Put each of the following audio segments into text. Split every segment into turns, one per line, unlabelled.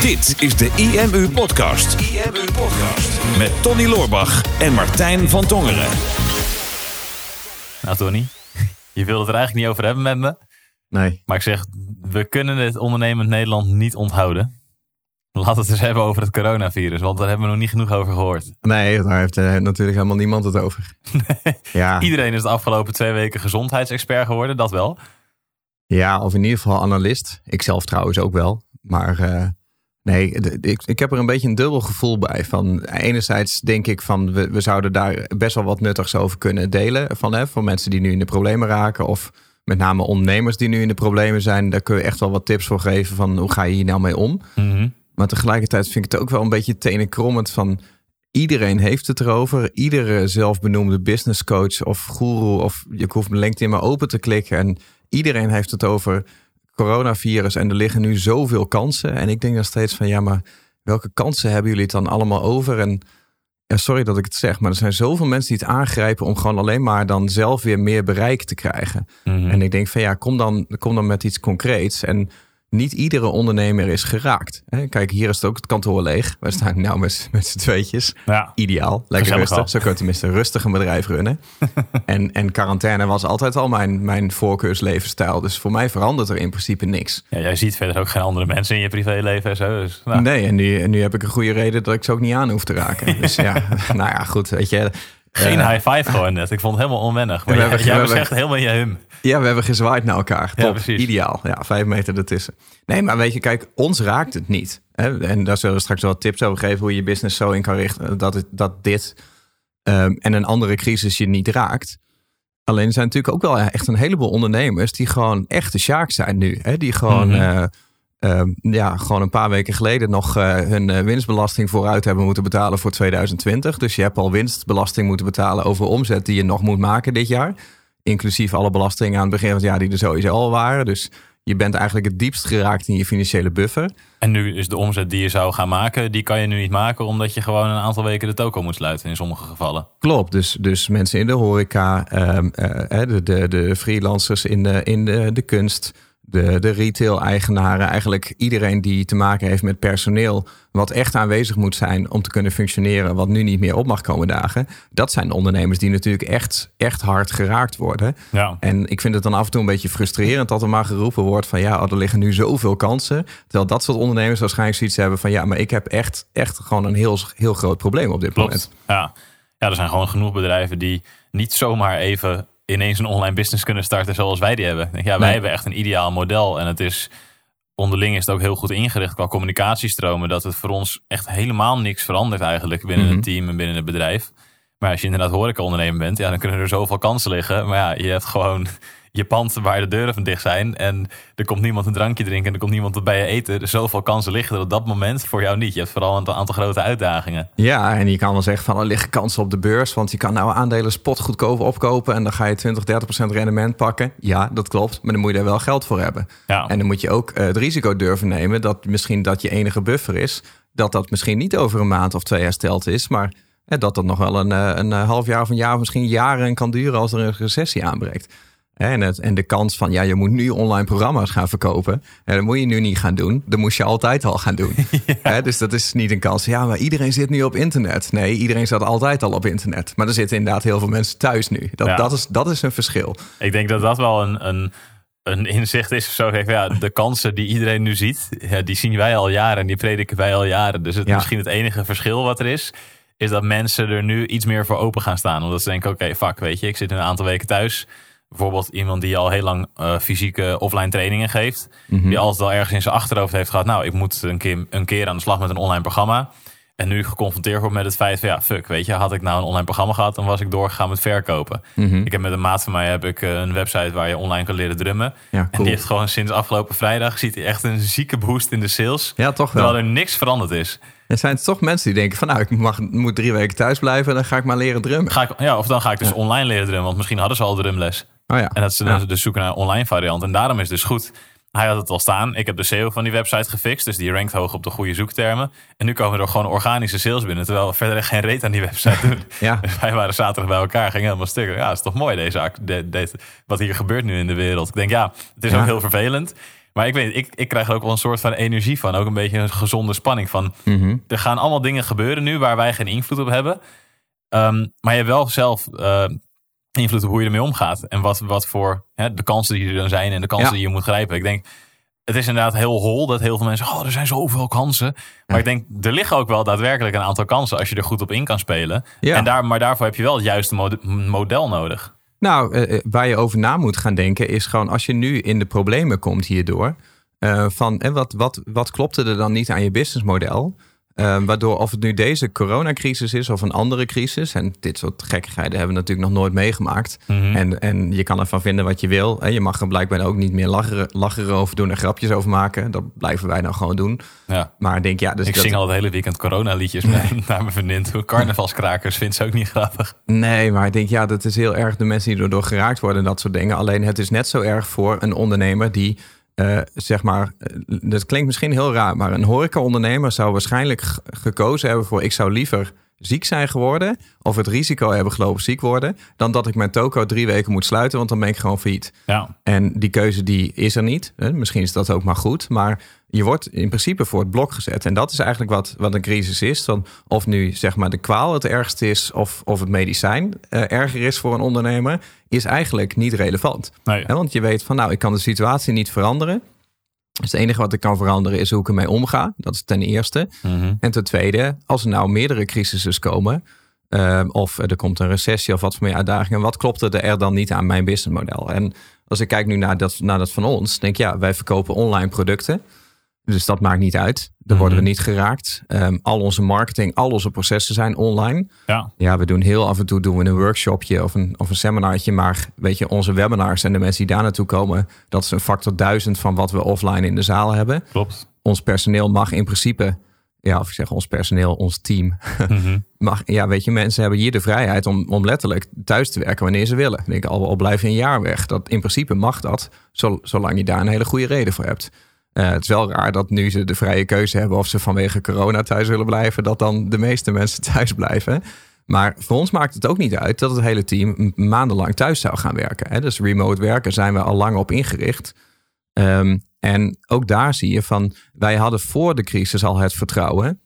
Dit is de IMU Podcast. IMU Podcast. Met Tony Loorbach en Martijn van Tongeren.
Nou, Tony, je wilde het er eigenlijk niet over hebben met me.
Nee.
Maar ik zeg, we kunnen het ondernemend Nederland niet onthouden. Laten we het eens hebben over het coronavirus, want daar hebben we nog niet genoeg over gehoord.
Nee, daar heeft eh, natuurlijk helemaal niemand het over. Ja,
Iedereen is de afgelopen twee weken gezondheidsexpert geworden, dat wel.
ja, of in ieder geval analist. Ik zelf trouwens ook wel. Maar eh, nee, ik, ik heb er een beetje een dubbel gevoel bij. Van, enerzijds denk ik van we, we zouden daar best wel wat nuttigs over kunnen delen. Van, hè, voor mensen die nu in de problemen raken. Of met name ondernemers die nu in de problemen zijn. Daar kun je echt wel wat tips voor geven van hoe ga je hier nou mee om.
Mhm.
Maar tegelijkertijd vind ik het ook wel een beetje tenenkrommend van... Iedereen heeft het erover. Iedere zelfbenoemde business coach of guru... of je hoeft mijn LinkedIn maar open te klikken... en iedereen heeft het over coronavirus... en er liggen nu zoveel kansen. En ik denk dan steeds van... ja, maar welke kansen hebben jullie het dan allemaal over? En ja, sorry dat ik het zeg... maar er zijn zoveel mensen die het aangrijpen... om gewoon alleen maar dan zelf weer meer bereik te krijgen.
Mhm.
En ik denk van ja, kom dan, kom dan met iets concreets. En niet iedere ondernemer is geraakt. Kijk, hier is het ook het kantoor leeg. Wij staan nou met, met z'n tweetjes.
Ja.
Ideaal. Lekker rustig. Zo kun je tenminste rustig een bedrijf runnen. en, en quarantaine was altijd al mijn, mijn voorkeurslevensstijl. Dus voor mij verandert er in principe niks.
ja, jij ziet verder ook geen andere mensen in je privéleven en zo. Dus, nou,
Nee, en nu, en nu heb ik een goede reden dat ik ze ook niet aan hoef te raken. Dus ja, nou ja, goed. Weet je,
Geen high five gewoon net. Ik vond het helemaal onwennig. Maar
We
jij,
hebben-
jij
we
was
hebben-
echt helemaal in je hum.
Ja, we hebben gezwaaid naar elkaar.
Ja,
Top,
precies.
ideaal. Ja, vijf meter ertussen. Nee, maar weet je, kijk, ons raakt het niet. Hè? En daar zullen we straks wel tips over geven... hoe je je business zo in kan richten dat, het, dat dit ehm, en een andere crisis je niet raakt. Alleen er zijn natuurlijk ook wel echt een heleboel ondernemers... die gewoon echte sjaak zijn nu. Hè? Die gewoon...
Mhm.
eh, ehm, ja, gewoon een paar weken geleden nog eh, hun eh, winstbelasting vooruit hebben moeten betalen voor 2020. Dus je hebt al winstbelasting moeten betalen over omzet die je nog moet maken dit jaar. Inclusief alle belastingen aan het begin van het jaar die er sowieso al waren. Dus je bent eigenlijk het diepst geraakt in je financiële buffer.
En nu is de omzet die je zou gaan maken, die kan je nu niet maken omdat je gewoon een aantal weken de toko moet sluiten in sommige gevallen.
Klopt, dus, dus mensen in de horeca, ehm, eh, de, de, de freelancers in de, in de, de kunst, de, de retail-eigenaren, eigenlijk iedereen die te maken heeft met personeel, wat echt aanwezig moet zijn om te kunnen functioneren, wat nu niet meer op mag komen dagen. Dat zijn de ondernemers die natuurlijk echt, echt hard geraakt worden.
Ja.
En ik vind het dan af en toe een beetje frustrerend dat er maar geroepen wordt van ja, oh, er liggen nu zoveel kansen. Terwijl dat soort ondernemers waarschijnlijk zoiets hebben van ja, maar ik heb echt, echt gewoon een heel, heel groot probleem op dit moment.
Klopt. Ja. ja, er zijn gewoon genoeg bedrijven die niet zomaar even ineens een online business kunnen starten zoals wij die hebben. Ja, wij
Nee.
hebben echt een ideaal model en het is onderling is het ook heel goed ingericht qua communicatiestromen dat het voor ons echt helemaal niks verandert eigenlijk binnen
Mhm.
het team en binnen het bedrijf. Maar als je inderdaad horeca-ondernemer bent, ja, dan kunnen er zoveel kansen liggen. Maar ja, je hebt gewoon je pand waar de deuren van dicht zijn. En er komt niemand een drankje drinken en er komt niemand bij je eten. Zoveel kansen liggen er op dat moment voor jou niet. Je hebt vooral een aantal grote uitdagingen.
Ja, en je kan wel zeggen van er liggen kansen op de beurs, want je kan nou aandelen spot goedkoop opkopen en dan ga je 20, 30 procent rendement pakken. Ja, dat klopt, maar dan moet je daar wel geld voor hebben.
Ja.
En dan moet je ook eh, het risico durven nemen dat misschien dat je enige buffer is, dat dat misschien niet over een maand of twee hersteld is, maar eh, dat dat nog wel een, eh, een half jaar of een jaar of misschien jaren kan duren als er een recessie aanbreekt. En, het, en de kans van, ja, je moet nu online programma's gaan verkopen. En dat moet je nu niet gaan doen. Dat moest je altijd al gaan doen. Dus dat is niet een kans. Ja, maar iedereen zit nu op internet. Nee, iedereen zat altijd al op internet. Maar er zitten inderdaad heel veel mensen thuis nu. Dat,
Ja.
dat, is, dat is een verschil.
Ik denk dat dat wel een, een, een inzicht is. of Zo Kijk, ja, de kansen die iedereen nu ziet, ja, die zien wij al jaren en die prediken wij al jaren. Dus het, misschien het enige verschil wat er is, is dat mensen er nu iets meer voor open gaan staan. Omdat ze denken, oké, fuck, weet je, ik zit een aantal weken thuis. Bijvoorbeeld iemand die al heel lang eh, fysieke offline trainingen geeft. Die altijd al ergens in zijn achterhoofd heeft gehad. Nou, ik moet een keer, een keer aan de slag met een online programma. En nu geconfronteerd wordt met het feit van ja, fuck, weet je, had ik nou een online programma gehad, dan was ik doorgegaan met verkopen.
Mhm.
Ik heb met een maat van mij heb ik eh, een website waar je online kan leren drummen.
Ja,
En die heeft gewoon sinds afgelopen vrijdag ziet hij echt een zieke boost in de sales.
Ja, toch wel.
Terwijl er niks veranderd is.
Er zijn toch mensen die denken van, nou, ik mag, moet drie weken thuis blijven en dan ga ik maar leren drummen.
Ga ik, ja, of dan ga ik dus online leren drummen, want misschien hadden ze al drumles.
Oh ja.
En dat ze
Ja.
dus zoeken naar een online variant. En daarom is het dus goed. Hij had het al staan. Ik heb de SEO van die website gefixt. Dus die rankt hoog op de goede zoektermen. En nu komen er gewoon organische sales binnen. Terwijl we verder echt geen reet aan die website doen.
Ja.
Dus wij waren zaterdag bij elkaar. Gingen helemaal stuk. Ja, het is toch mooi deze, de, de- wat hier gebeurt nu in de wereld. Ik denk ja, het is
Ja.
ook heel vervelend. Maar ik weet, ik, ik krijg er ook wel een soort van energie van. Ook een beetje een gezonde spanning van. Er gaan allemaal dingen gebeuren nu waar wij geen invloed op hebben. Ehm, maar je hebt wel zelf uh, invloed op hoe je ermee omgaat. En wat, wat voor hè, de kansen die er dan zijn en de kansen
Ja.
die je moet grijpen. Ik denk, het is inderdaad heel hol dat heel veel mensen oh, er zijn zoveel kansen. Maar ik denk, er liggen ook wel daadwerkelijk een aantal kansen als je er goed op in kan spelen.
Ja.
En daar, maar daarvoor heb je wel het juiste mode- model nodig.
Nou, eh, eh, waar je over na moet gaan denken is gewoon als je nu in de problemen komt hierdoor. eh, van eh, wat, wat, wat klopte er dan niet aan je businessmodel? Eh, waardoor of het nu deze coronacrisis is of een andere crisis. En dit soort gekkigheden hebben we natuurlijk nog nooit meegemaakt.
Mhm.
En, en je kan ervan vinden wat je wil. En je mag er blijkbaar ook niet meer lachen, lachen over doen en grapjes over maken. Dat blijven wij nou gewoon doen.
Ja.
Maar ik denk ja, dus
Ik
dat,
zing al het hele weekend corona-liedjes met- naar mijn vriendin toe. Carnavalskrakers vindt ze ook niet grappig.
Nee, maar ik denk ja, dat is heel erg de mensen die erdoor geraakt worden en dat soort dingen. Alleen het is net zo erg voor een ondernemer die, eh, zeg maar, eh, dat klinkt misschien heel raar, maar een horecaondernemer zou waarschijnlijk gekozen hebben voor ik zou liever ziek zijn geworden of het risico hebben gelopen ziek worden, dan dat ik mijn toko drie weken moet sluiten, want dan ben ik gewoon failliet.
Ja,
En die keuze die is er niet. Misschien is dat ook maar goed. Maar je wordt in principe voor het blok gezet. En dat is eigenlijk wat, wat een crisis is. Dan of nu zeg maar de kwaal het ergste is of, of het medicijn eh, erger is voor een ondernemer, is eigenlijk niet relevant.
nee.
Want je weet van nou, ik kan de situatie niet veranderen. Dus het enige wat ik kan veranderen is hoe ik ermee omga. Dat is ten eerste.
Mhm.
En ten tweede, als er nou meerdere crises komen, eh, of er komt een recessie of wat voor meer uitdagingen, wat klopt er er dan niet aan mijn businessmodel? En als ik kijk nu naar dat, naar dat van ons, denk ik ja, wij verkopen online producten. Dus dat maakt niet uit. Daar worden we
Mhm.
niet geraakt. Ehm, al onze marketing, al onze processen zijn online.
Ja,
Ja, we doen heel af en toe doen we een workshopje of een, of een seminartje. Maar weet je, onze webinars en de mensen die daar naartoe komen, dat is een factor duizend van wat we offline in de zaal hebben
klopt.
ons personeel mag in principe, ja, of ik zeg ons personeel, ons team,
Mhm.
mag, ja, weet je, mensen hebben hier de vrijheid om, om letterlijk thuis te werken wanneer ze willen. Ik denk, al, al blijf je een jaar weg. Dat, in principe mag dat, zo- zolang je daar een hele goede reden voor hebt. Eh, het is wel raar dat nu ze de vrije keuze hebben of ze vanwege corona thuis willen blijven, dat dan de meeste mensen thuis blijven. Maar voor ons maakt het ook niet uit dat het hele team maandenlang thuis zou gaan werken. Hè? Dus remote werken zijn we al lang op ingericht. Ehm, en ook daar zie je van, wij hadden voor de crisis al het vertrouwen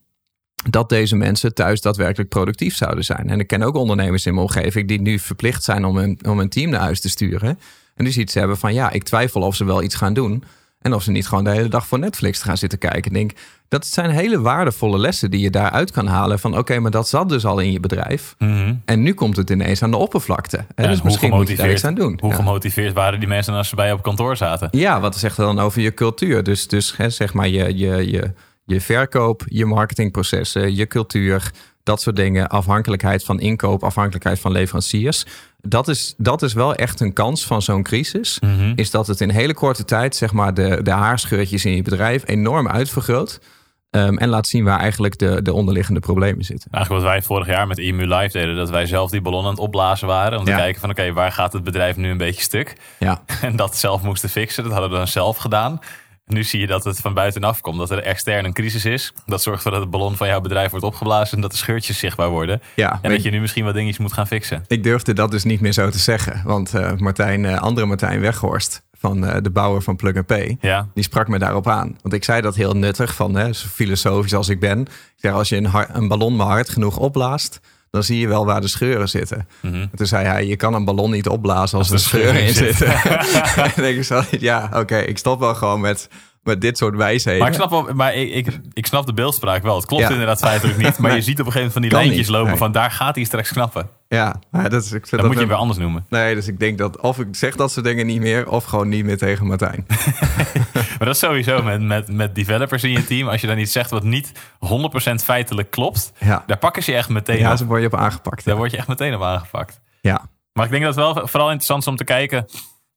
dat deze mensen thuis daadwerkelijk productief zouden zijn. En ik ken ook ondernemers in mijn omgeving die nu verplicht zijn om een, om team naar huis te sturen. En die ziet ze hebben van, ja, ik twijfel of ze wel iets gaan doen. En of ze niet gewoon de hele dag voor Netflix gaan zitten kijken. Ik denk, dat zijn hele waardevolle lessen die je daaruit kan halen. Van oké, maar dat zat dus al in je bedrijf.
Mhm.
En nu komt het ineens aan de oppervlakte.
Ja, en
dus
hoe
misschien moet je daar iets aan doen.
Hoe
Ja.
gemotiveerd waren die mensen als ze bij je op kantoor zaten?
Ja, wat zegt er dan over je cultuur? Dus, dus hè, zeg maar je, je, je, je verkoop, je marketingprocessen, je cultuur, dat soort dingen. Afhankelijkheid van inkoop, afhankelijkheid van leveranciers. Dat is, dat is wel echt een kans van zo'n crisis.
Mhm.
Is dat het in hele korte tijd, zeg maar, de, de haarscheurtjes in je bedrijf enorm uitvergroot. Ehm, en laat zien waar eigenlijk de, de onderliggende problemen zitten.
Eigenlijk wat wij vorig jaar met EMU Live deden, dat wij zelf die ballon aan het opblazen waren. Om te
Ja.
kijken van oké, waar gaat het bedrijf nu een beetje stuk?
Ja,
En dat zelf moesten fixen. Dat hadden we dan zelf gedaan. Nu zie je dat het van buitenaf komt. Dat er extern een crisis is. Dat zorgt ervoor dat het ballon van jouw bedrijf wordt opgeblazen. En dat de scheurtjes zichtbaar worden.
ja
En dat je nu misschien wat dingetjes moet gaan fixen.
Ik durfde dat dus niet meer zo te zeggen. Want eh, Martijn, eh, andere Martijn Weghorst, van eh, de bouwer van Plug P,
Ja,
die sprak me daarop aan. Want ik zei dat heel nuttig, van hè, zo filosofisch als ik ben. Ik zeg, als je een, een ballon maar hard genoeg opblaast, dan zie je wel waar de scheuren zitten. En toen zei hij, je kan een ballon niet opblazen als, er scheuren in zitten. en dan denk ik zo, ja, oké, ik stop wel gewoon met, met dit soort wijsheden.
maar ik snap, wel, maar ik, ik, ik snap de beeldspraak wel. Het klopt
Ja.
inderdaad feitelijk niet. Maar je ziet op een gegeven moment van die
Kan
lijntjes
niet,
lopen
nee.
van daar gaat hij straks knappen.
Ja, maar dat is, ik vind dat
moet je
wel-
weer anders noemen.
Nee, dus ik denk dat of ik zeg dat soort dingen niet meer, of gewoon niet meer tegen Martijn.
Maar dat is sowieso met, met, met developers in je team. Als je dan iets zegt wat niet 100% feitelijk klopt.
Ja,
Daar pakken ze je echt meteen
ja
op.
zo word je op aangepakt.
Daar word je echt meteen op aangepakt.
Ja,
Maar ik denk dat het wel vooral interessant is om te kijken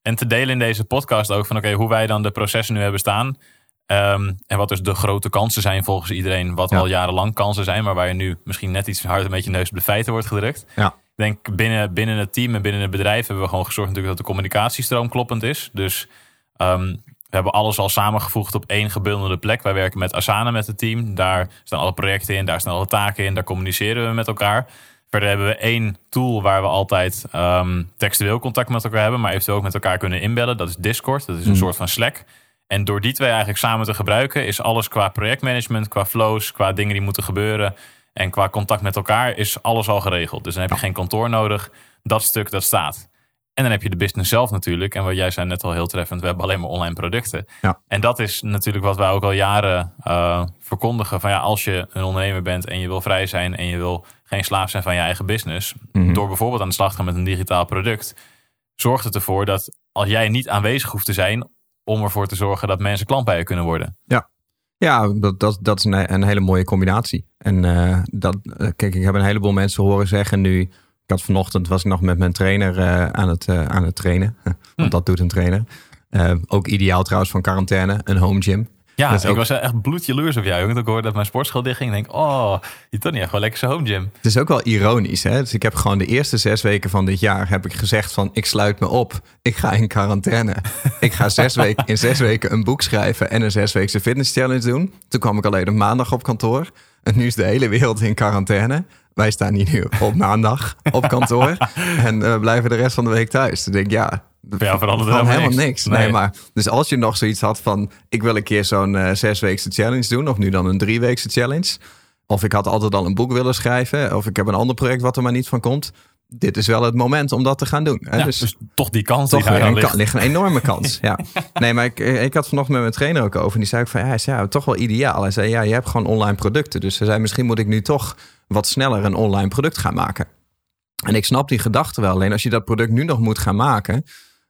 en te delen in deze podcast ook van oké, hoe wij dan de processen nu hebben staan. Ehm, en wat dus de grote kansen zijn volgens iedereen, wat
Ja.
al jarenlang kansen zijn, maar waar je nu misschien net iets harder met je neus op de feiten wordt gedrukt.
ja.
Ik denk binnen, binnen het team en binnen het bedrijf hebben we gewoon gezorgd natuurlijk dat de communicatiestroom kloppend is. Dus ehm, we hebben alles al samengevoegd op één gebundelde plek. Wij werken met Asana met het team. Daar staan alle projecten in, daar staan alle taken in, daar communiceren we met elkaar. Verder hebben we één tool waar we altijd ehm, textueel contact met elkaar hebben, maar eventueel ook met elkaar kunnen inbellen. Dat is Discord. Dat is een soort van Slack. En door die twee eigenlijk samen te gebruiken, is alles qua projectmanagement, qua flows, qua dingen die moeten gebeuren en qua contact met elkaar, is alles al geregeld. Dus dan heb je geen kantoor nodig. Dat stuk dat staat. En dan heb je de business zelf natuurlijk. En wat jij zei net al heel treffend, we hebben alleen maar online producten.
Ja.
En dat is natuurlijk wat wij ook al jaren uh, verkondigen. Van ja, als je een ondernemer bent en je wil vrij zijn en je wil geen slaaf zijn van je eigen business.
Mhm.
Door bijvoorbeeld aan de slag te gaan met een digitaal product. Zorgt het ervoor dat als jij niet aanwezig hoeft te zijn om ervoor te zorgen dat mensen klant bij je kunnen worden.
Ja, ja dat, dat, dat is een, een hele mooie combinatie. En uh, dat, uh, kijk, ik heb een heleboel mensen horen zeggen nu. Ik had vanochtend was ik nog met mijn trainer uh, aan, het, aan het trainen. Want
Hm.
dat doet een trainer. ook ideaal trouwens van quarantaine, een home gym.
Ja,
Dat
ik
ook-
was echt bloedjaloers op jou. jongen. Dat ik hoorde dat mijn sportschool dichtging. Ik denk, oh, je toch niet echt gewoon lekker zo'n home gym.
Het is ook wel ironisch. Hè? Dus ik heb gewoon de eerste zes weken van dit jaar heb ik gezegd van ik sluit me op. Ik ga in quarantaine. ik ga zes weken, in zes weken een boek schrijven en een zesweekse fitness challenge doen. Toen kwam ik alleen op maandag op kantoor. En nu is de hele wereld in quarantaine. Wij staan hier nu op maandag op kantoor. en eh, blijven de rest van de week thuis. Dan denk ik, ja,
jou verandert er
van
helemaal
helemaal
niks.
Nee. maar dus als je nog zoiets had van ik wil een keer zo'n eh zesweekse challenge doen, of nu dan een drieweekse challenge. Of ik had altijd al een boek willen schrijven, of ik heb een ander project wat er maar niet van komt. Dit is wel het moment om dat te gaan doen. Hè?
Ja,
dus,
dus, toch die kans
toch
die
een,
ligt.
ligt een enorme kans. ja. Nee, maar ik, ik had vanochtend met mijn trainer ook over. En die zei ook van, ja, hij zei, ja, toch wel ideaal. Hij zei, ja, je hebt gewoon online producten. Dus hij zei, misschien moet ik nu toch wat sneller een online product gaan maken. En ik snap die gedachte wel. Alleen als je dat product nu nog moet gaan maken...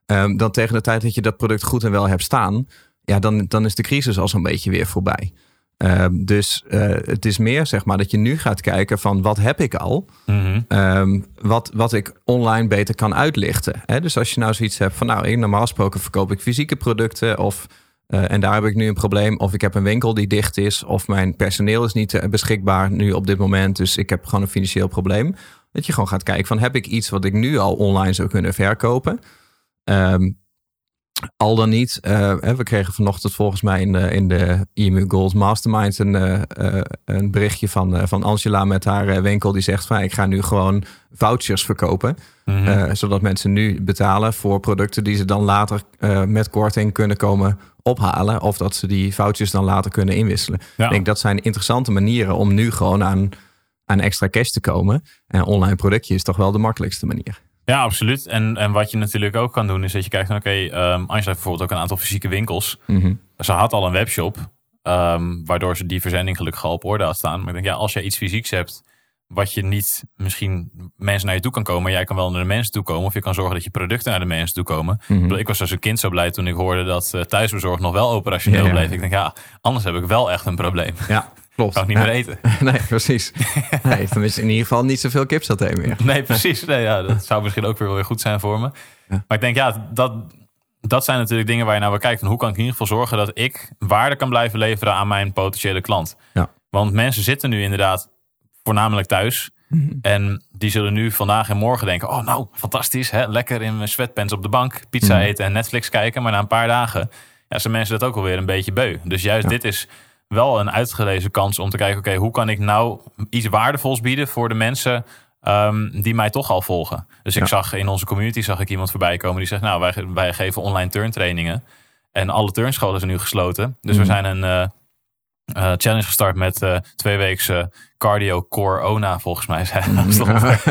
ehm, dan tegen de tijd dat je dat product goed en wel hebt staan... ja, dan, dan is de crisis al zo'n beetje weer voorbij. Ehm, dus eh, het is meer, zeg maar, dat je nu gaat kijken van... wat heb ik al?
Mhm.
Ehm, wat, wat ik online beter kan uitlichten. Hè? Dus als je nou zoiets hebt van, nou, ik, normaal gesproken verkoop ik fysieke producten of eh, en daar heb ik nu een probleem. Of ik heb een winkel die dicht is, of mijn personeel is niet eh, beschikbaar nu op dit moment. Dus ik heb gewoon een financieel probleem. Dat je gewoon gaat kijken van, heb ik iets wat ik nu al online zou kunnen verkopen? Ehm, al dan niet. eh, we kregen vanochtend volgens mij in de, in de EMU Gold Mastermind een, eh, een berichtje van, van Angela met haar winkel. Die zegt van ik ga nu gewoon vouchers verkopen.
Mhm.
zodat mensen nu betalen voor producten die ze dan later met korting kunnen komen ophalen. Of dat ze die vouchers dan later kunnen inwisselen.
Ja.
Ik denk dat zijn interessante manieren om nu gewoon aan, aan extra cash te komen. En online productje is toch wel de makkelijkste manier.
Ja, absoluut. En, en wat je natuurlijk ook kan doen, is dat je kijkt van oké, ehm Angela heeft bijvoorbeeld ook een aantal fysieke winkels.
Mhm.
Ze had al een webshop, ehm, waardoor ze die verzending gelukkig al op orde had staan. Maar ik denk, ja, als jij iets fysieks hebt, wat je niet misschien mensen naar je toe kan komen, maar jij kan wel naar de mensen toe komen, of je kan zorgen dat je producten naar de mensen toe komen.
Mhm.
Ik, was als een kind zo blij toen ik hoorde dat eh, thuisbezorgd nog wel operationeel
Ja.
bleef. Ik denk, ja, anders heb ik wel echt een probleem.
Ja, klopt.
Kan niet meer eten.
Nee, precies. Nee, is in ieder geval niet zoveel kipsaté meer.
Nee, precies. Nee, ja, dat zou misschien ook weer weer goed zijn voor me. Maar ik denk, ja, dat, dat zijn natuurlijk dingen waar je naar wil kijken. Van hoe kan ik in ieder geval zorgen dat ik waarde kan blijven leveren aan mijn potentiële klant?
Ja.
Want mensen zitten nu inderdaad voornamelijk thuis. En die zullen nu vandaag en morgen denken: Oh, nou, fantastisch. Hè? Lekker in mijn sweatpants op de bank, pizza
Mhm.
eten en Netflix kijken. Maar na een paar dagen ja, zijn mensen dat ook alweer een beetje beu. Dus juist
Ja.
dit is wel een uitgelezen kans om te kijken: Oké, hoe kan ik nou iets waardevols bieden voor de mensen ehm, die mij toch al volgen? Dus ik
Ja.
zag in onze community zag ik iemand voorbij komen die zegt: Nou, wij, wij geven online turntrainingen. En alle turnscholen zijn nu gesloten. Dus we
Mhm.
zijn een. eh, eh, challenge gestart met eh twee weken cardio core ONA volgens mij. stond er.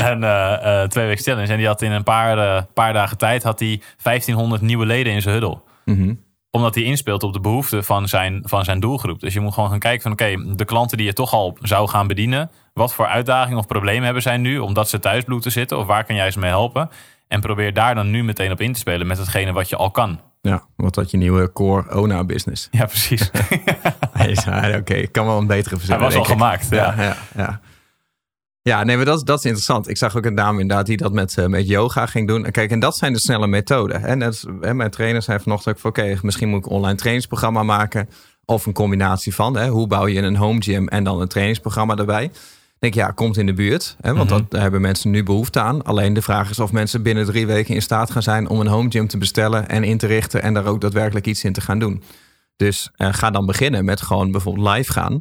en twee weken challenge. En die had in een paar, paar dagen tijd had hij 1500 nieuwe leden in zijn huddle.
Mhm.
Omdat hij inspeelt op de behoeften van zijn, van zijn doelgroep. Dus je moet gewoon gaan kijken van oké, de klanten die je toch al zou gaan bedienen. Wat voor uitdagingen of problemen hebben zij nu omdat ze thuis bloed te zitten? Of waar kan jij ze mee helpen? En probeer daar dan nu meteen op in te spelen met hetgene wat je al kan.
Ja, wat dat je nieuwe core ONA business.
Ja, precies.
Hij is- ah, Oké, ik kan wel een betere
Hij
verzinnen.
was al
ik.
gemaakt. Ja.
Ja, ja, ja. Ja, nee, maar dat, is- dat is interessant. Ik zag ook een dame inderdaad die dat met, eh, met yoga ging doen. En Kijk, en dat zijn de snelle methoden. En net, hè, mijn trainer zei vanochtend ook van... oké, misschien moet ik een online trainingsprogramma maken... of een combinatie van. Hè, hoe bouw je een home gym en dan een trainingsprogramma erbij? Ik denk, ja, komt in de buurt. Hè, want dat, daar hebben mensen nu behoefte aan. Alleen de vraag is of mensen binnen drie weken in staat gaan zijn... om een home gym te bestellen en in te richten... en daar ook daadwerkelijk iets in te gaan doen. Dus eh, ga dan beginnen met gewoon bijvoorbeeld live gaan...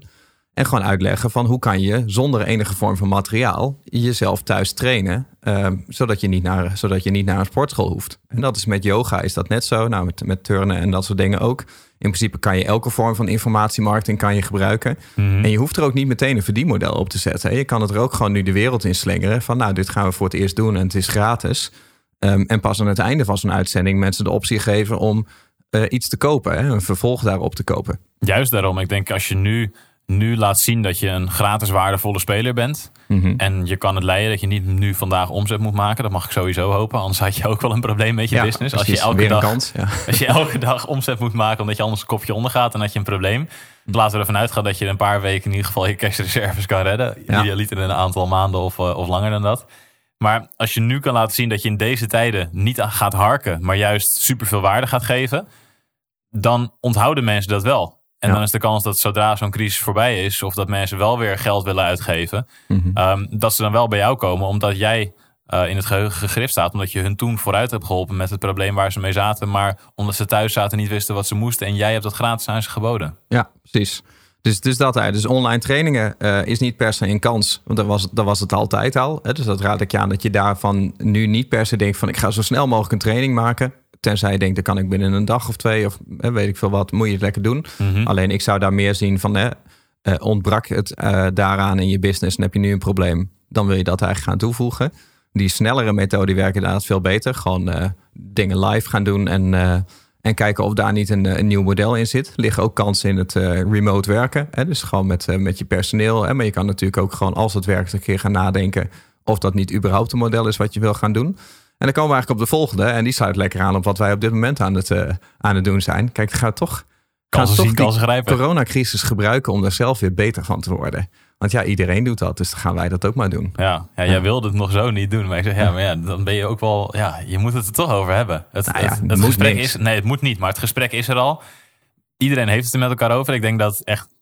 En gewoon uitleggen van hoe kan je zonder enige vorm van materiaal jezelf thuis trainen. ehm, zodat, je niet naar, zodat je niet naar een sportschool hoeft. En dat is met yoga is dat net zo. Nou, met, met turnen en dat soort dingen ook. In principe kan je elke vorm van informatiemarketing kan je gebruiken.
Mhm.
En je hoeft er ook niet meteen een verdienmodel op te zetten. Je kan het er ook gewoon nu de wereld in slingeren. Van nou, dit gaan we voor het eerst doen en het is gratis. Ehm, en pas aan het einde van zo'n uitzending mensen de optie geven om eh, iets te kopen. Hè, een vervolg daarop te kopen.
Juist daarom. Ik denk als je nu, nu laat zien dat je een gratis waardevolle speler bent.
Mhm.
En je kan het leiden dat je niet nu vandaag omzet moet maken. Dat mag ik sowieso hopen. Anders had je ook wel een probleem met je
Ja,
business. Als je, elke dag,
kans. Ja.
als je elke dag omzet moet maken omdat je anders een kopje ondergaat, dan had je een probleem. Laten we ervan uitgaan dat je in een paar weken in ieder geval je cashreserves kan redden.
Ja.
Idealiter in een aantal maanden of, eh, of langer dan dat. Maar als je nu kan laten zien dat je in deze tijden niet gaat harken, maar juist superveel waarde gaat geven, dan onthouden mensen dat wel. En
Ja.
dan is de kans dat zodra zo'n crisis voorbij is, of dat mensen wel weer geld willen uitgeven,
Mhm.
ehm, dat ze dan wel bij jou komen, omdat jij eh, in het geheugen gegrift staat. Omdat je hun toen vooruit hebt geholpen met het probleem waar ze mee zaten. Maar omdat ze thuis zaten niet wisten wat ze moesten. En jij hebt dat gratis aan ze geboden.
Ja, precies. Dus, dus dat eigenlijk. Dus online trainingen eh, is niet per se een kans. Want dat was, het- dat was het altijd al. Hè? Dus dat raad ik je aan dat je daarvan nu niet per se denkt van ik ga zo snel mogelijk een training maken. Tenzij je denkt, dat kan ik binnen een dag of twee of hè, weet ik veel wat, moet je het lekker doen.
Mhm.
Alleen ik zou daar meer zien van, hè, eh, ontbrak het eh, daaraan in je business en heb je nu een probleem, dan wil je dat eigenlijk gaan toevoegen. Die snellere methode werken inderdaad veel beter. Gewoon eh, dingen live gaan doen en, en kijken of daar niet een, een nieuw model in zit. Er liggen ook kansen in het remote werken. Hè? Dus gewoon met, met je personeel. Hè? Maar je kan natuurlijk ook gewoon als het werkt een keer gaan nadenken of dat niet überhaupt een model is wat je wil gaan doen. En dan komen we eigenlijk op de volgende. En die sluit lekker aan op wat wij op dit moment aan het, eh, aan het doen zijn. Kijk, het gaat toch, gaan
Kansen
toch die
kansen grijpen.
coronacrisis gebruiken om daar zelf weer beter van te worden. Want ja, iedereen doet dat. Dus dan gaan wij dat ook maar doen.
Ja, ja, jij wilde het nog zo niet doen. Maar ik zeg, ja, maar ja, dan ben je ook wel... Ja, je moet het er toch over hebben. Het,
Nou ja,
het,
het
het
moet
gesprek
niks.
is... Nee, het moet niet. Maar het gesprek is er al. Iedereen heeft het er met elkaar over. Ik denk dat echt 80%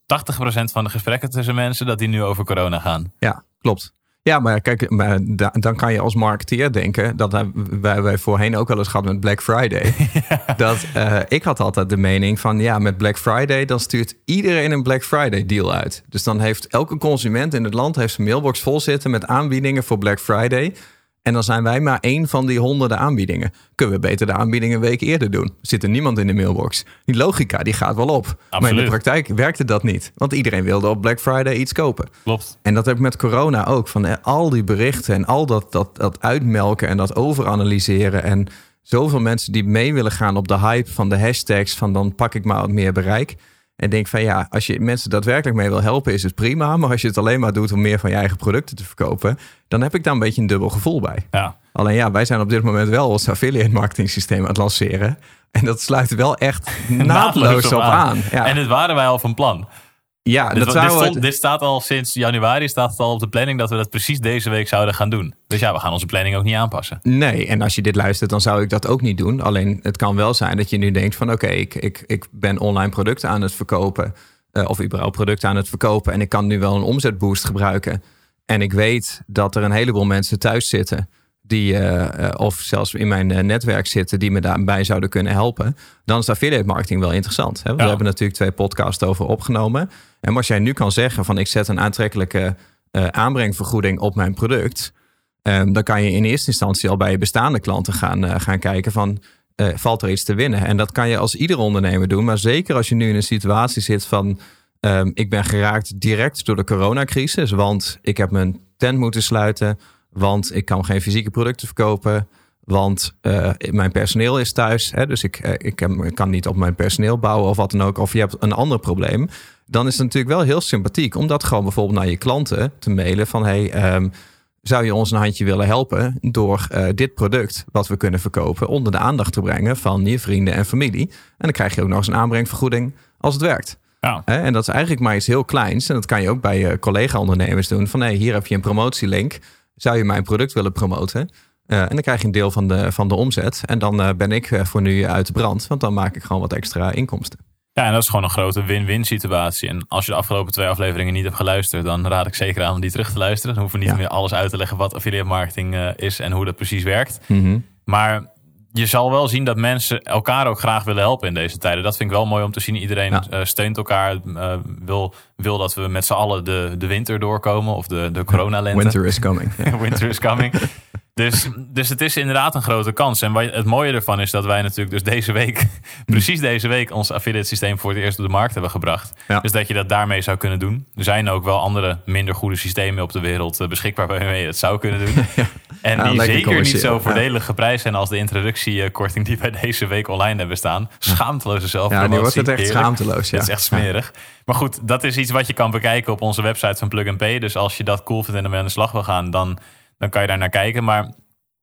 van de gesprekken tussen mensen... dat die nu over corona gaan.
Ja, klopt. Ja, maar kijk, maar da- dan kan je als marketeer denken, dat hebben wij, wij voorheen ook wel eens gehad met Black Friday. Dat eh, ik had altijd de mening van, ja, met Black Friday, dan stuurt iedereen een Black Friday deal uit. Dus dan heeft elke consument in het land heeft zijn mailbox vol zitten met aanbiedingen voor Black Friday. En dan zijn wij maar één van die honderden aanbiedingen. Kunnen we beter de aanbiedingen een week eerder doen? Zit er niemand in de mailbox? Die logica, die gaat wel op. Maar in de praktijk werkte dat niet. Want iedereen wilde op Black Friday iets kopen.
Klopt.
En dat heb ik met corona ook. Van eh, al die berichten en al dat, dat, dat uitmelken en dat overanalyseren. En zoveel mensen die mee willen gaan op de hype van de hashtags. Van dan pak ik maar wat meer bereik. En denk van ja, als je mensen daadwerkelijk mee wil helpen, is het prima. Maar als je het alleen maar doet om meer van je eigen producten te verkopen, dan heb ik daar een beetje een dubbel gevoel bij.
Ja.
Alleen ja, wij zijn op dit moment wel ons affiliate marketing systeem aan het lanceren. En dat sluit wel echt naadloos op aan. Ja,
En dit waren wij al van plan.
Ja
Dit,
dat zou
dit, stond- dit staat al sinds januari staat het al op de planning dat we dat precies deze week zouden gaan doen. Dus ja, we gaan onze planning ook niet aanpassen.
Nee, en als je dit luistert, dan zou ik dat ook niet doen. Alleen het kan wel zijn dat je nu denkt van oké, ik, ik, ik ben online producten aan het verkopen. eh, of überhaupt producten aan het verkopen. En ik kan nu wel een omzetboost gebruiken. En ik weet dat er een heleboel mensen thuis zitten. Die, eh, eh, of zelfs in mijn eh, netwerk zitten, die me daarbij zouden kunnen helpen. Dan is affiliate marketing wel interessant. Hè? Want
Ja.
We hebben natuurlijk twee podcasts over opgenomen. En als jij nu kan zeggen van ik zet een aantrekkelijke aanbrengvergoeding op mijn product. Ehm, dan kan je in eerste instantie al bij je bestaande klanten gaan, gaan kijken van... valt er iets te winnen? En dat kan je als ieder ondernemer doen. Maar zeker als je nu in een situatie zit van... ehm, ik ben geraakt direct door de coronacrisis. Want ik heb mijn tent moeten sluiten. Want ik kan geen fysieke producten verkopen. Want eh, mijn personeel is thuis. Hè, dus ik, eh, ik, kan niet op mijn personeel bouwen of wat dan ook. Of je hebt een ander probleem. Dan is het natuurlijk wel heel sympathiek om dat gewoon bijvoorbeeld naar je klanten te mailen. Van hey, ehm, zou je ons een handje willen helpen door eh, dit product wat we kunnen verkopen onder de aandacht te brengen van je vrienden en familie. En dan krijg je ook nog eens een aanbrengvergoeding als het werkt.
Ja.
Hè, En dat is eigenlijk maar iets heel kleins. En dat kan je ook bij je collega-ondernemers doen. Van hey, hier heb je een promotielink. Zou je mijn product willen promoten? Eh, en dan krijg je een deel van de, van de omzet. En dan eh, ben ik eh, voor nu uit de brand. Want dan maak ik gewoon wat extra inkomsten.
Ja, en dat is gewoon een grote win-win situatie. En als je de afgelopen twee afleveringen niet hebt geluisterd, dan raad ik zeker aan om die terug te luisteren. Dan hoeven we niet
Ja.
meer alles uit te leggen wat affiliate marketing is en hoe dat precies werkt.
Mhm.
Maar je zal wel zien dat mensen elkaar ook graag willen helpen in deze tijden. Dat vind ik wel mooi om te zien. Iedereen
Ja.
eh, steunt elkaar. eh, wil, wil dat we met z'n allen de, de winter doorkomen. Of de, de coronalente.
Winter is coming.
Winter is coming. Dus, dus het is inderdaad een grote kans. En wat- het mooie ervan is dat wij natuurlijk dus deze week, precies deze week, ons affiliate systeem voor het eerst op de markt hebben gebracht.
Ja.
Dus dat je dat daarmee zou kunnen doen. Er zijn ook wel andere minder goede systemen op de wereld eh, beschikbaar waarmee je het zou kunnen doen. En
Ja,
die zeker niet zo
ja.
voordelig geprijsd zijn als de introductiekorting die wij deze week online hebben staan. Schaamteloze
Ja,
zelfpromotie.
nu wordt het echt schaamteloos. Ja.
Dat is echt smerig. Maar goed, dat is iets wat je kan bekijken op onze website van Plug Pay. Dus als je dat cool vindt en ermee aan de slag wil gaan, dan, dan kan je daar naar kijken. Maar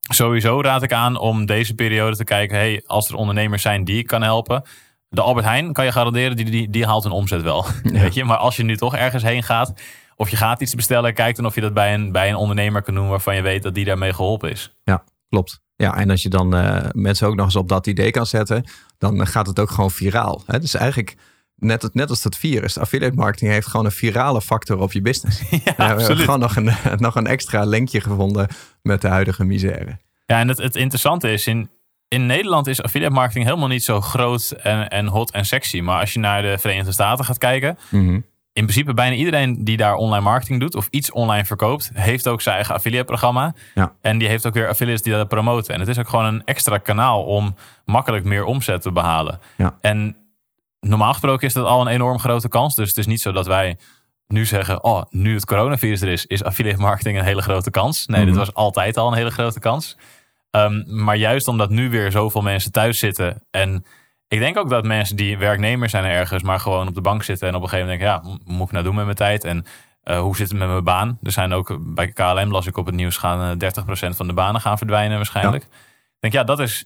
sowieso raad ik aan om deze periode te kijken. Hey, als er ondernemers zijn die ik kan helpen. De Albert Heijn kan je garanderen, die, die, die haalt een omzet wel. Weet je? Maar als je nu toch ergens heen gaat, of je gaat iets bestellen, kijk dan of je dat bij een, bij een ondernemer kan doen waarvan je weet dat die daarmee geholpen is.
Ja, klopt. Ja, en als je dan eh, mensen ook nog eens op dat idee kan zetten, dan gaat het ook gewoon viraal. Hè? Dus eigenlijk net, net als dat virus. Affiliate marketing heeft gewoon een virale factor op je business.
Ja,
we hebben
absoluut.
gewoon nog een, nog een extra linkje gevonden met de huidige misère.
Ja, en het, het interessante is, in, in Nederland is affiliate marketing helemaal niet zo groot en, en hot en sexy. Maar als je naar de Verenigde Staten gaat kijken, in principe bijna iedereen die daar online marketing doet of iets online verkoopt, heeft ook zijn eigen affiliate programma.
Ja.
En die heeft ook weer affiliates die dat promoten. En het is ook gewoon een extra kanaal om makkelijk meer omzet te behalen.
Ja.
En normaal gesproken is dat al een enorm grote kans. Dus het is niet zo dat wij nu zeggen, oh, nu het coronavirus er is, is affiliate marketing een hele grote kans. Nee, dit
Mhm.
was altijd al een hele grote kans. Ehm, maar juist omdat nu weer zoveel mensen thuis zitten. En ik denk ook dat mensen die werknemers zijn ergens, maar gewoon op de bank zitten en op een gegeven moment denken, ja, moet ik nou doen met mijn tijd? En eh, hoe zit het met mijn baan? Er zijn ook bij KLM, las ik op het nieuws, gaan eh, 30% van de banen gaan verdwijnen waarschijnlijk. Ik denk, ja, dat is.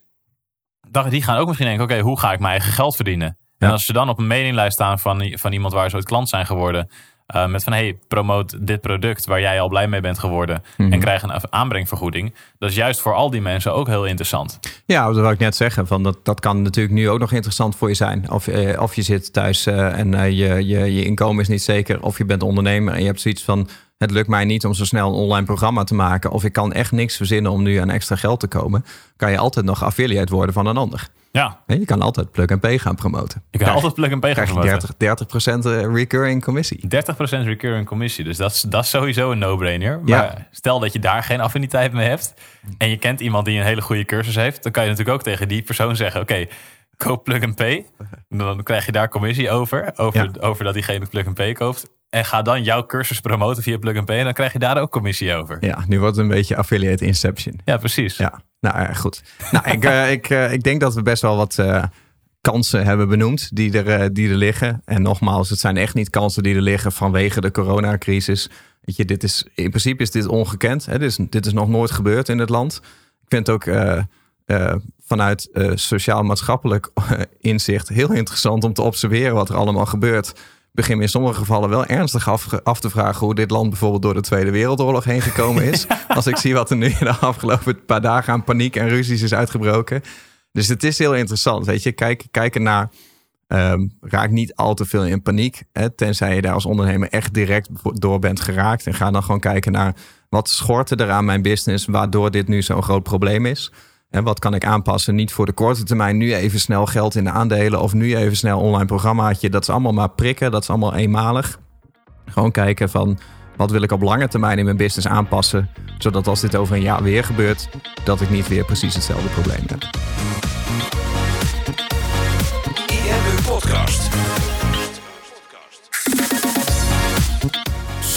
dat- Die gaan ook misschien denken, oké, hoe ga ik mijn eigen geld verdienen? En als ze dan op een mailinglijst staan van, van iemand waar ze ooit klant zijn geworden. eh, met van hey, promoot dit product waar jij al blij mee bent geworden.
Mhm.
En krijg een aanbrengvergoeding. Dat is juist voor al die mensen ook heel interessant.
Ja, dat wil ik net zeggen. Van dat, dat kan natuurlijk nu ook nog interessant voor je zijn. Of, eh, of je zit thuis eh, en je, je, je inkomen is niet zeker. Of je bent ondernemer en je hebt zoiets van... het lukt mij niet om zo snel een online programma te maken. Of ik kan echt niks verzinnen om nu aan extra geld te komen. Kan je altijd nog affiliate worden van een ander.
Ja,
Hè, Je kan altijd plug-and-pay gaan promoten.
ik kan
Krijg-
altijd plug and pay gaan
krijg je
promoten.
30, 30% eh, recurring commissie.
30% recurring commissie. Dus dat is, dat is sowieso een no-brainer.
Ja.
Maar stel dat je daar geen affiniteit mee hebt. En je kent iemand die een hele goede cursus heeft. Dan kan je natuurlijk ook tegen die persoon zeggen. Oké, koop plug and pay. Dan krijg je daar commissie over. Over,
Ja.
over dat diegene plug and pay koopt. En ga dan jouw cursus promoten via plug and pay. En dan krijg je daar ook commissie over. Ja,
Ja, nu wordt het een beetje affiliate inception.
precies.
Ja, nou ja, goed. Nou, ik, eh, ik, eh, ik denk dat we best wel wat eh, kansen hebben benoemd die er, eh, die er liggen. En nogmaals, het zijn echt niet kansen die er liggen vanwege de coronacrisis. Weet je, dit is, in principe is dit ongekend. Hè? Dit, is, dit is nog nooit gebeurd in het land. Ik vind het ook eh, eh, vanuit eh, sociaal-maatschappelijk inzicht heel interessant om te observeren wat er allemaal gebeurt. Ik begin me in sommige gevallen wel ernstig af, af te vragen hoe dit land bijvoorbeeld door de Tweede Wereldoorlog heen gekomen is. Als ik zie wat er nu in de afgelopen paar dagen aan paniek en ruzies is uitgebroken. Dus het is heel interessant. Weet je, Kijk, kijken naar. ehm, raak niet al te veel in paniek. Hè, tenzij je daar als ondernemer echt direct door bent geraakt. En ga dan gewoon kijken naar wat schortte er aan mijn business. Waardoor dit nu zo'n groot probleem is. En wat kan ik aanpassen? Niet voor de korte termijn nu even snel geld in de aandelen. Of nu even snel online programmaatje. Dat is allemaal maar prikken. Dat is allemaal eenmalig. Gewoon kijken van wat wil ik op lange termijn in mijn business aanpassen. Zodat als dit over een jaar weer gebeurt. Dat ik niet weer precies hetzelfde probleem heb.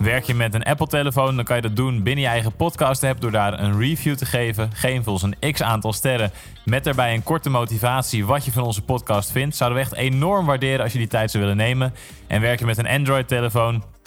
Werk je met een Apple-telefoon, dan kan je dat doen binnen je eigen podcast-app door daar een review te geven. Geef ons een x aantal sterren met daarbij een korte motivatie wat je van onze podcast vindt. Zouden we echt enorm waarderen als je die tijd zou willen nemen. En werk je met een Android-telefoon,